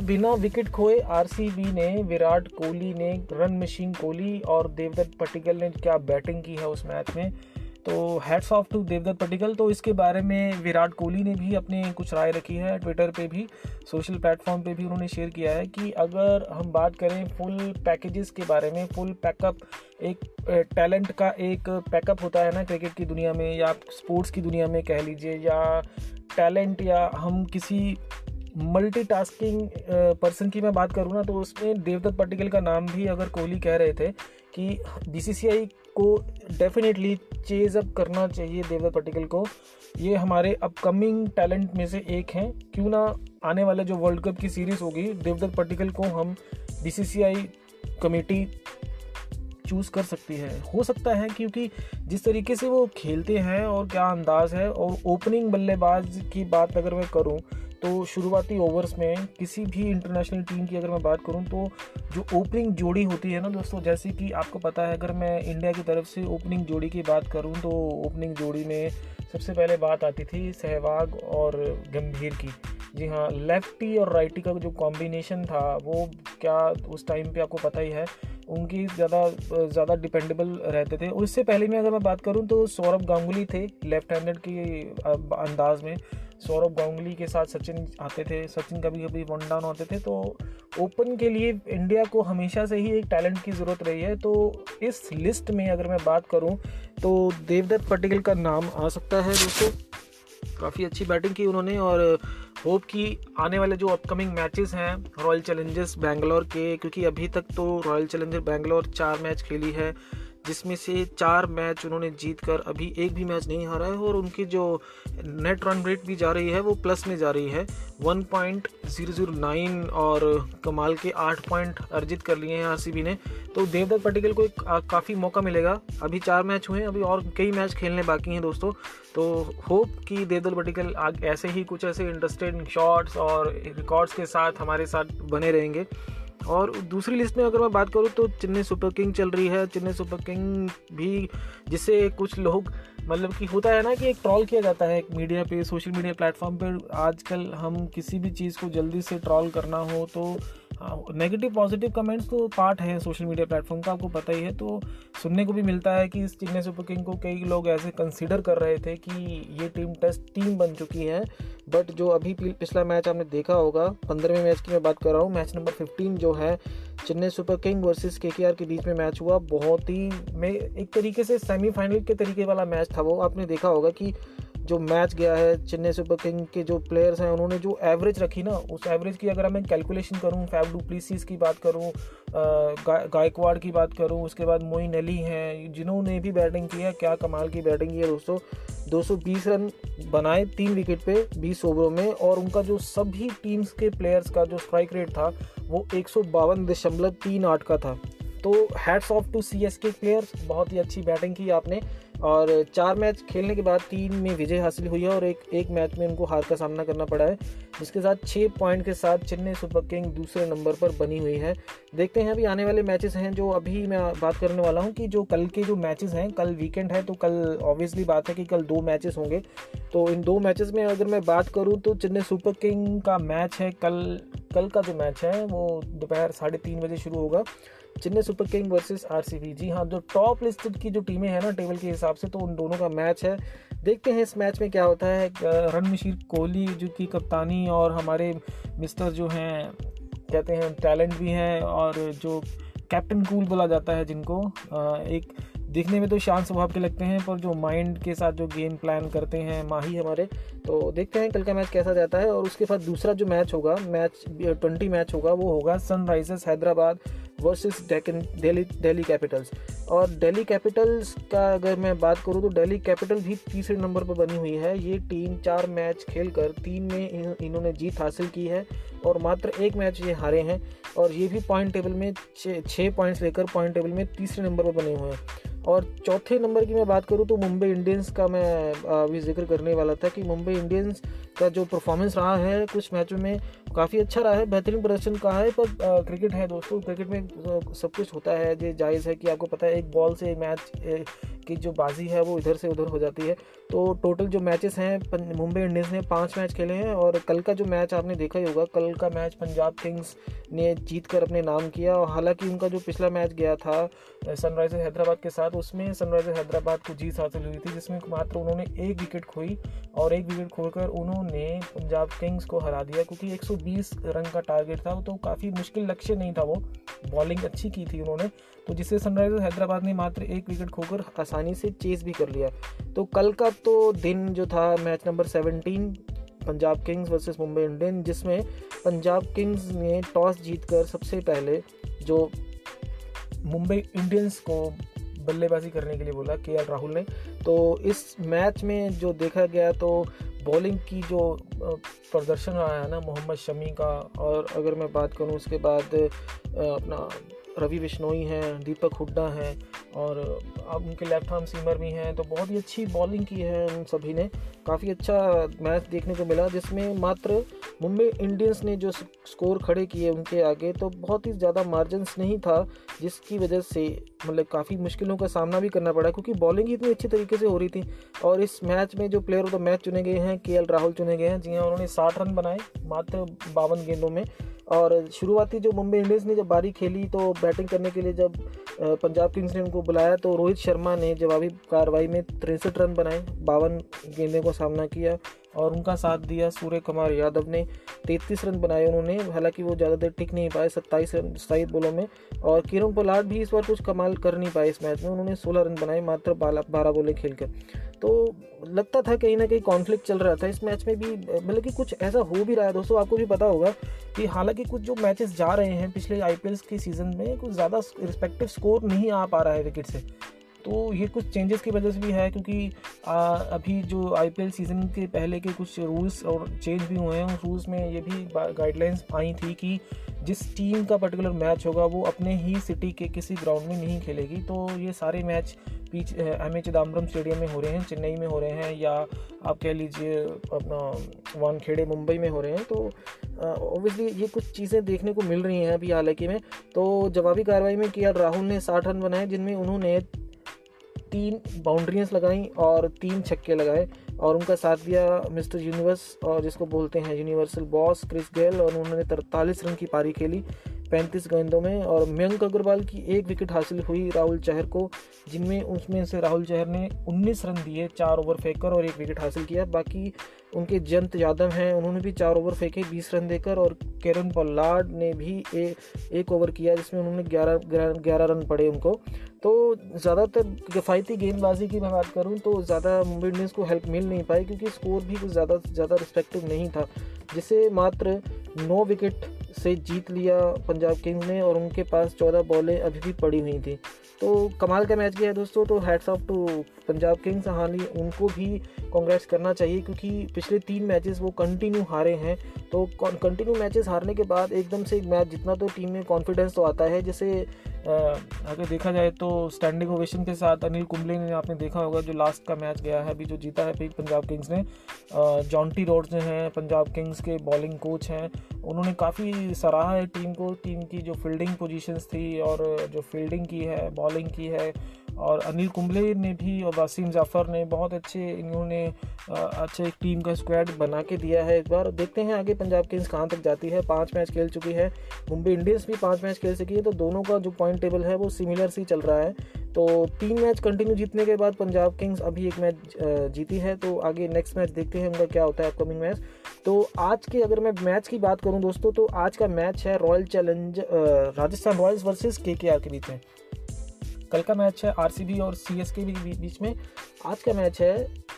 बिना विकेट खोए आरसीबी ने, विराट कोहली ने, रन मशीन कोहली और देवदत्त पटिकल ने क्या बैटिंग की है उस मैच में? तो hats off to Devdutt Padikkal तो इसके बारे में विराट कोहली ने भी अपने कुछ राय रखी है ट्विटर पे भी सोशल प्लेटफॉर्म पे भी उन्होंने शेयर किया है कि अगर हम बात करें फुल पैकेजेस के बारे में फुल पैकअप एक टैलेंट का एक पैकअप होता है ना क्रिकेट की दुनिया में या स्पोर्ट्स की दुनिया में कह लीजिए या टैलेंट या हम किसी मल्टीटास्किंग पर्सन की मैं बात करूँ ना तो उसमें देवदत्त पटिकल का नाम भी अगर कोहली कह रहे थे कि बीसीसीआई को डेफिनेटली चेज अप करना चाहिए देवदत्त पटिकल को। ये हमारे अपकमिंग टैलेंट में से एक हैं। क्यों ना आने वाले जो वर्ल्ड कप की सीरीज़ होगी, देवदत्त पटिकल को हम बीसीसीआई कमेटी चूज़ कर सकती है। हो सकता है क्योंकि जिस तरीके से वो खेलते हैं और क्या अंदाज है, और ओपनिंग बल्लेबाज की बात अगर मैं करूँ तो शुरुआती ओवर्स में किसी भी इंटरनेशनल टीम की अगर मैं बात करूँ तो जो ओपनिंग जोड़ी होती है ना दोस्तों, जैसे कि आपको पता है, अगर मैं इंडिया की तरफ़ से ओपनिंग जोड़ी की बात करूँ तो ओपनिंग जोड़ी में सबसे पहले बात आती थी सहवाग और गंभीर की। जी हाँ लेफ्टी और राइटी का जो कॉम्बिनेशन था, वो क्या उस टाइम पे आपको पता ही है, उनकी ज़्यादा ज़्यादा डिपेंडेबल रहते थे। उससे पहले में अगर मैं बात करूँ तो सौरभ गांगुली थे लेफ़्ट हैंडेड की अंदाज में। सौरभ गांगुली के साथ सचिन आते थे, सचिन कभी कभी वन डाउन होते थे तो ओपन के लिए इंडिया को हमेशा से ही एक टैलेंट की ज़रूरत रही है। तो इस लिस्ट में अगर मैं बात करूँ तो देवदत्त पटेल का नाम आ सकता है दोस्तों। काफ़ी अच्छी बैटिंग की उन्होंने और होप कि आने वाले जो अपकमिंग मैचेस हैं रॉयल चैलेंजर्स बैंगलोर के, क्योंकि अभी तक तो रॉयल चैलेंजर बैंगलोर चार मैच खेली है। जिसमें से चार मैच उन्होंने जीत कर अभी एक भी मैच नहीं हारा है और उनकी जो नेट रन रेट भी जा रही है, वो प्लस में जा रही है। 1.009 और कमाल के आठ पॉइंट अर्जित कर लिए हैं आरसीबी ने। तो देवदत्त पटिकल को एक काफ़ी मौका मिलेगा। अभी चार मैच हुए हैं, अभी और कई मैच खेलने बाकी हैं दोस्तों। तो होप कि देवदत्त पटिकल ऐसे ही कुछ ऐसे इंटरेस्टेड शॉट्स और रिकॉर्ड्स के साथ हमारे साथ बने रहेंगे। और दूसरी लिस्ट में अगर मैं बात करूँ तो चेन्नई सुपर किंग चल रही है। चेन्नई सुपर किंग भी जिससे कुछ लोग मतलब कि होता है ना कि एक ट्रॉल किया जाता है एक मीडिया पे सोशल मीडिया प्लेटफॉर्म पर आजकल हम किसी भी चीज़ को जल्दी से ट्रॉल करना हो तो नेगेटिव पॉजिटिव कमेंट्स तो पार्ट है सोशल मीडिया प्लेटफॉर्म का, आपको पता ही है तो सुनने को भी मिलता है कि इस चेन्नई सुपर किंग को कई लोग ऐसे कंसिडर कर रहे थे कि ये टीम टेस्ट टीम बन चुकी है। बट जो अभी पिछला मैच आपने देखा होगा, पंद्रहवें मैच की मैं बात कर रहा हूँ मैच नंबर फिफ्टीन जो है Chennai Super King versus K के बीच में मैच हुआ। बहुत ही, में एक तरीके से सेमीफाइनल के तरीके वाला मैच था वो। आपने देखा होगा कि जो मैच गया है, चेन्नई सुपर किंग के जो प्लेयर्स हैं, उन्होंने जो एवरेज रखी ना, उस एवरेज की अगर मैं कैलकुलेशन करूँ फैब डुप्लीसिस की बात करूँ गायकवाड़ की बात करूँ, उसके बाद मोइन अली हैं, जिन्होंने भी बैटिंग की है, क्या कमाल की बैटिंग की है दोस्तों। 220 रन बनाए तीन विकेट पे 20 ओवरों में, और उनका जो सभी टीम्स के प्लेयर्स का जो स्ट्राइक रेट था, वो एक का था। तो hats off to C S K players बहुत ही अच्छी बैटिंग की आपने। और चार मैच खेलने के बाद तीन में विजय हासिल हुई है और एक एक मैच में उनको हार का सामना करना पड़ा है, जिसके साथ छः पॉइंट के साथ चेन्नई सुपर किंग दूसरे नंबर पर बनी हुई है। देखते हैं अभी आने वाले मैचेस हैं जो अभी मैं बात करने वाला हूँ कि जो कल के जो मैचेस हैं, कल वीकेंड है तो कल ऑब्वियसली बात है कि कल दो मैचेस होंगे। तो इन दो मैचेस में अगर मैं बात करूँ तो चेन्नई सुपर किंग का मैच है कल कल का जो मैच है, वो दोपहर साढ़े तीन बजे शुरू होगा। Chennai Super King versus RCB. जी हाँ जो टॉप लिस्टेड की जो टीमें हैं ना टेबल के हिसाब से तो उन दोनों का मैच है। देखते हैं इस मैच में क्या होता है। रणमिशीर कोहली जो की कप्तानी और हमारे मिस्टर जो हैं, कहते हैं, टैलेंट भी हैं और जो कैप्टन कूल बोला जाता है जिनको एक दिखने में तो शांत स्वभाव के लगते हैं पर जो माइंड के साथ जो गेम प्लान करते हैं माही हमारे तो देखते हैं कल का मैच कैसा जाता है और उसके बाद दूसरा जो मैच होगा, मैच, ट्वेंटी मैच होगा, वो होगा Sunrisers Hyderabad. Versus Delhi Delhi Capitals और दिल्ली कैपिटल्स का अगर मैं बात करूँ तो दिल्ली कैपिटल भी तीसरे नंबर पर बनी हुई है। ये टीम चार मैच खेलकर तीन में इन, इन्होंने जीत हासिल की है और मात्र एक मैच ये हारे हैं। और ये भी पॉइंट टेबल में छः पॉइंट्स लेकर पॉइंट टेबल में तीसरे नंबर पर बने हुए हैं। और चौथे नंबर की मैं बात करूँ तो मुंबई इंडियंस का मैं अभी ज़िक्र करने वाला था कि मुंबई इंडियंस का जो परफॉर्मेंस रहा है कुछ मैचों में काफ़ी अच्छा रहा है बेहतरीन प्रदर्शन कहा है पर क्रिकेट है दोस्तों क्रिकेट में सब कुछ होता है जो जायज़ है कि आपको पता है एक बॉल से मैच की जो बाजी है वो इधर से उधर हो जाती है। तो टोटल जो मैचेस हैं मुंबई इंडियंस ने पाँच मैच खेले हैं और कल का जो मैच आपने देखा ही होगा, कल का मैच पंजाब किंग्स ने जीत कर अपने नाम किया और हालाँकि उनका जो पिछला मैच गया था सनराइजर हैदराबाद के साथ, उसमें सनराइजर हैदराबाद को जीत हासिल हुई थी, जिसमें मात्र उन्होंने एक विकेट खोई और एक विकेट खोकर उन्होंने पंजाब किंग्स को हरा दिया, क्योंकि 120 रन का टारगेट था तो काफ़ी मुश्किल लक्ष्य नहीं था वो। बॉलिंग अच्छी की थी उन्होंने तो जिससे सनराइजर हैदराबाद ने मात्र एक विकेट खोकर आसानी से चेस भी कर लिया तो कल का तो दिन जो था match number seventeen Punjab Kings versus Mumbai Indian, जिसमें पंजाब किंग्स ने टॉस जीतकर सबसे पहले जो मुंबई इंडियंस को बल्लेबाजी करने के लिए बोला, के राहुल ने। तो इस मैच में जो देखा गया तो बॉलिंग की जो प्रदर्शन रहा है ना, मोहम्मद शमी का, और अगर मैं बात करूँ उसके बाद अपना रवि बिश्नोई हैं, दीपक हुड्डा हैं और अब उनके लेफ़्ट आर्म सीमर भी हैं तो बहुत ही अच्छी बॉलिंग की है उन सभी ने। काफ़ी अच्छा मैच देखने को मिला, जिसमें मात्र मुंबई इंडियंस ने जो स्कोर खड़े किए उनके आगे तो बहुत ही ज़्यादा मार्जिनस नहीं था, जिसकी वजह से मतलब काफ़ी मुश्किलों का सामना भी करना पड़ा, क्योंकि बॉलिंग ही इतनी अच्छी तरीके से हो रही थी। और इस मैच में जो प्लेयर ऑफ़ द मैच चुने गए हैं के राहुल चुने गए हैं, जी हाँ उन्होंने साठ रन बनाए, मात्र बावन गेंदों में। और शुरुआती जो मुंबई इंडियंस ने जब बारी खेली तो बैटिंग करने के लिए जब पंजाब किंग्स ने उनको बुलाया तो रोहित शर्मा ने जवाबी कार्रवाई में तिरसठ रन बनाए, बावन गेंदे का सामना किया। और उनका साथ दिया सूर्य कुमार यादव ने। तैतीस रन बनाए उन्होंने, हालाँकि वो ज़्यादा देर टिक नहीं पाए सत्ताईस रन सताईस बोलों में। और किरण पोलार्ड भी इस बार कुछ कमाल कर नहीं पाए इस मैच में, उन्होंने सोलह रन बनाए मात्र बारह बोले खेलकर। तो लगता था कहीं ना कहीं कॉन्फ्लिक्ट चल रहा था, इस मैच में भी मतलब कि कुछ ऐसा हो भी रहा है। दोस्तों, आपको भी पता होगा कि हालाँकि कुछ जो मैचेस जा रहे हैं पिछले आई के सीज़न में, कुछ ज़्यादा रिस्पेक्टिव स्कोर नहीं आ पा रहा है विकेट से। तो ये कुछ चेंजेस की वजह से भी है, क्योंकि आ, अभी जो आईपीएल सीज़न के पहले के कुछ रूल्स और चेंज भी हुए हैं उस रूल्स में ये भी गाइडलाइंस आई थी कि जिस टीम का पर्टिकुलर मैच होगा वो अपने ही सिटी के किसी ग्राउंड में नहीं खेलेगी। तो ये सारे match peach M A Chidambaram stadium में हो रहे हैं चेन्नई में हो रहे हैं या आप कह लीजिए अपना वानखेड़े मुंबई में हो रहे हैं। तो ओबियसली ये कुछ चीज़ें देखने को मिल रही हैं अभी हालाँकि में। तो जवाबी कार्रवाई में किया राहुल ने साठ रन बनाए जिनमें उन्होंने तीन बाउंड्रीज लगाई और तीन छक्के लगाए और उनका साथ दिया मिस्टर यूनिवर्स और जिसको बोलते हैं यूनिवर्सल बॉस क्रिस गेल और उन्होंने तरतालीस रन की पारी खेली पैंतीस गेंदों में और मयंक अग्रवाल की एक विकेट हासिल हुई राहुल चहर को, जिनमें उसमें से राहुल चहर ने 19 रन दिए, चार ओवर फेंककर और एक विकेट हासिल किया। बाकी उनके जयंत यादव हैं उन्होंने भी चार ओवर फेंके बीस रन देकर और केरन पॉलार्ड ने भी ए, एक ओवर किया जिसमें उन्होंने ग्यारह ग्यारह रन पड़े उनको। तो ज़्यादातर किफ़ायती गेंदबाजी की मैं बात करूँ तो ज़्यादा मुंबई इंडियंस को हेल्प मिल नहीं पाई क्योंकि स्कोर भी कुछ ज़्यादा ज़्यादा रिस्पेक्टिव नहीं था जिसे मात्र नौ विकेट से जीत लिया पंजाब किंग्स ने और उनके पास चौदह बॉलें अभी भी पड़ी हुई थी। तो कमाल का मैच गया है दोस्तों तो hats off to Punjab Kings हाली उनको भी कांग्रेस करना चाहिए, क्योंकि पिछले तीन मैचेस वो कंटिन्यू हारे हैं। तो कंटिन्यू मैचेस हारने के बाद एकदम से एक मैच जितना तो टीम में कॉन्फिडेंस तो आता है, जैसे अगर देखा जाए तो स्टैंडिंग ओवेशन के साथ अनिल कुंबले ने आपने देखा होगा जो लास्ट का मैच गया है, अभी जो जीता है पंजाब किंग्स ने। जॉन्टी रोड्स जो हैं पंजाब किंग्स के बॉलिंग कोच हैं उन्होंने काफ़ी सराहा है टीम को, टीम की जो फील्डिंग पोजीशंस थी और जो फील्डिंग की है बॉलिंग की है और अनिल कुंबले ने भी और वसीम जाफ़र ने बहुत अच्छे, इन्होंने अच्छे एक टीम का स्क्वाड बना के दिया है एक बार। देखते हैं आगे पंजाब किंग्स कहाँ तक जाती है। पाँच मैच खेल चुकी है। मुंबई इंडियंस भी पाँच मैच खेल चुकी है तो दोनों का जो पॉइंट टेबल है वो सिमिलर सी चल रहा है। तो तीन मैच कंटिन्यू जीतने के बाद पंजाब किंग्स अभी एक मैच जीती है। तो आगे नेक्स्ट मैच देखते हैं उनका क्या होता है अपकमिंग मैच तो आज के अगर मैं मैच की बात करूँ दोस्तों तो आज का मैच है Royal Challenge Rajasthan Royals versus K K R के बीच में। कल का मैच है आरसीबी और सी एस के बीच में। आज का मैच है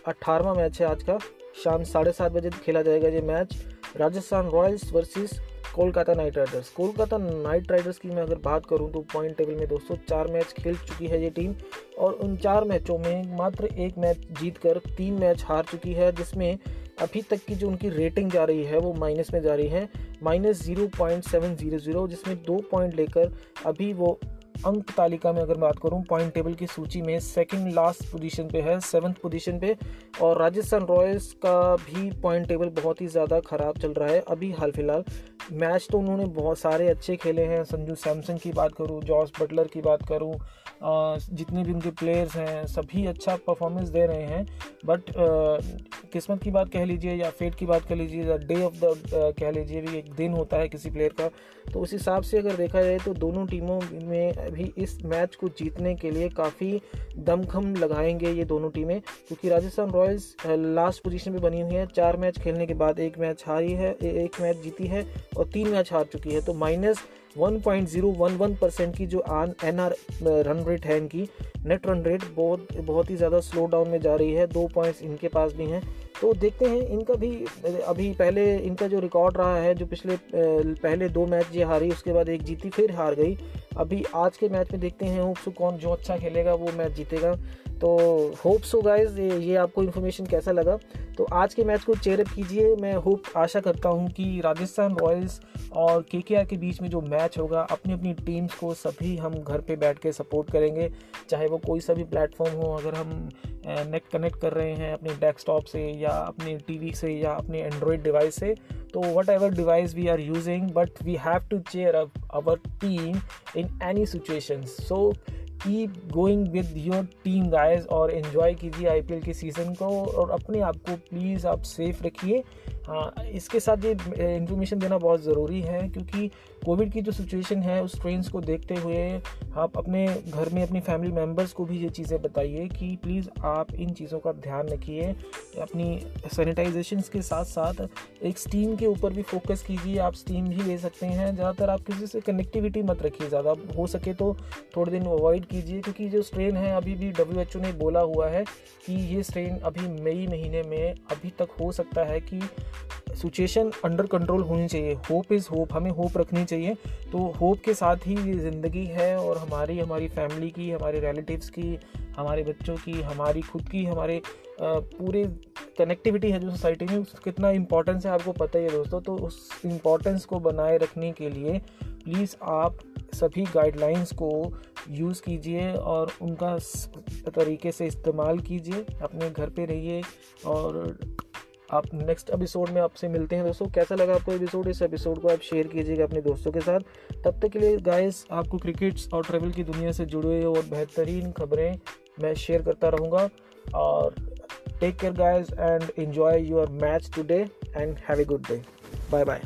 अट्ठारहवा मैच है आज का। शाम साढ़े सात बजे खेला जाएगा ये match. Rajasthan Royals versus Kolkata Knight Riders. Kolkata Knight Riders की मैं अगर बात करूँ तो पॉइंट टेबल में दोस्तों चार मैच खेल चुकी है ये टीम। और उन चार मैचों में मात्र एक मैच जीत कर तीन मैच हार चुकी है, जिसमें अभी तक की जो उनकी रेटिंग जा रही है वो माइनस में जा रही है। Minus zero point seven zero zero जिसमें दो पॉइंट लेकर अभी वो अंक तालिका में अगर बात करूँ पॉइंट टेबल की सूची में सेकेंड लास्ट पोजीशन पे है सेवन्थ पोजीशन पे, और राजस्थान रॉयल्स का भी पॉइंट टेबल बहुत ही ज़्यादा ख़राब चल रहा है अभी हाल फ़िलहाल। मैच तो उन्होंने बहुत सारे अच्छे खेले हैं। संजू सैमसन की बात करूँ, जॉर्ज बटलर की बात करूँ जितने भी उनके प्लेयर्स हैं, सभी अच्छा परफॉर्मेंस दे रहे हैं। बट किस्मत की बात कह लीजिए या फेट की बात कह लीजिए या डे ऑफ़ द कह लीजिए भी एक दिन होता है किसी प्लेयर का तो उस हिसाब से अगर देखा जाए तो दोनों टीमों में अभी इस मैच को जीतने के लिए काफ़ी दमखम लगाएँगे ये दोनों टीमें, क्योंकि राजस्थान रॉयल्स लास्ट पोजीशन पे बनी हुई है। चार मैच खेलने के बाद एक मैच हारी है एक मैच जीती है। और तीन मैच हार चुकी है तो माइनस 1.011 परसेंट की जो आन एन आर रन रेट है इनकी नेट रन रेट बहुत बहुत ही ज़्यादा स्लो डाउन में जा रही है, दो पॉइंट्स इनके पास भी हैं। तो देखते हैं, इनका भी, अभी पहले इनका जो रिकॉर्ड रहा है, जो पिछले पहले दो मैच ये हारी, उसके बाद एक जीती, फिर हार गई। अभी आज के मैच में देखते हैं होप्सो कौन जो अच्छा खेलेगा, वो मैच जीतेगा। तो होप्स हो गाइज़ ये आपको इन्फॉर्मेशन कैसा लगा? तो आज के मैच को चेयरअप कीजिए। मैं होप आशा करता हूँ कि राजस्थान रॉयल्स और के के बीच में जो मैच होगा अपनी अपनी टीम्स को सभी हम घर पे बैठ के सपोर्ट करेंगे। चाहे वो कोई सा भी प्लेटफॉर्म हो, अगर हम नेट कनेक्ट कर रहे हैं अपने डेस्कटॉप से या अपने टीवी से या अपने एंड्रॉयड डिवाइस से तो what ever device we are using but we have to cheer up our team in any situation so keep going with your team guys और इन्जॉय कीजिए आई पी एल के season को और अपने आप को प्लीज़ आप सेफ़ रखिए। हाँ इसके साथ ये इन्फॉर्मेशन देना बहुत ज़रूरी है, क्योंकि कोविड की जो सिचुएशन है, उस ट्रेंड्स को देखते हुए आप अपने घर में, अपनी फैमिली मेंबर्स को भी ये चीज़ें बताइए कि प्लीज़ आप इन चीज़ों का ध्यान रखिए, अपनी सैनिटाइजेशन के साथ साथ एक स्टीम के ऊपर भी फोकस कीजिए, आप स्टीम भी ले सकते हैं, ज़्यादातर आप किसी से कनेक्टिविटी मत रखिए ज़्यादा, हो सके तो थोड़े दिन अवॉइड कीजिए, क्योंकि जो स्ट्रेन है, अभी भी डब्ल्यूएचओ ने बोला हुआ है कि ये स्ट्रेन अभी मई महीने में अभी तक हो सकता है कि सिचुएशन अंडर कंट्रोल होनी चाहिए। होप इज़ होप हमें होप रखनी चाहिए। तो होप के साथ ही ये ज़िंदगी है और हमारी हमारी फैमिली की, हमारे रिलेटिव्स की, हमारे बच्चों की, हमारी खुद की, हमारे पूरे कनेक्टिविटी है जो सोसाइटी में कितना इम्पोर्टेंस है आपको पता ही है दोस्तों। तो उस इम्पोर्टेंस को बनाए रखने के लिए प्लीज़ आप सभी गाइडलाइंस को यूज़ कीजिए और उनका तरीके से इस्तेमाल कीजिए। अपने घर पे रहिए और आप नेक्स्ट एपिसोड में आपसे मिलते हैं दोस्तों। कैसा लगा आपको एपिसोड इस एपिसोड को आप शेयर कीजिएगा अपने दोस्तों के साथ। तब तक के लिए गाइस आपको क्रिकेट्स और ट्रेवल की दुनिया से जुड़े हुए और बेहतरीन खबरें मैं शेयर करता रहूँगा। और take care guys and enjoy your match today and have a good day bye bye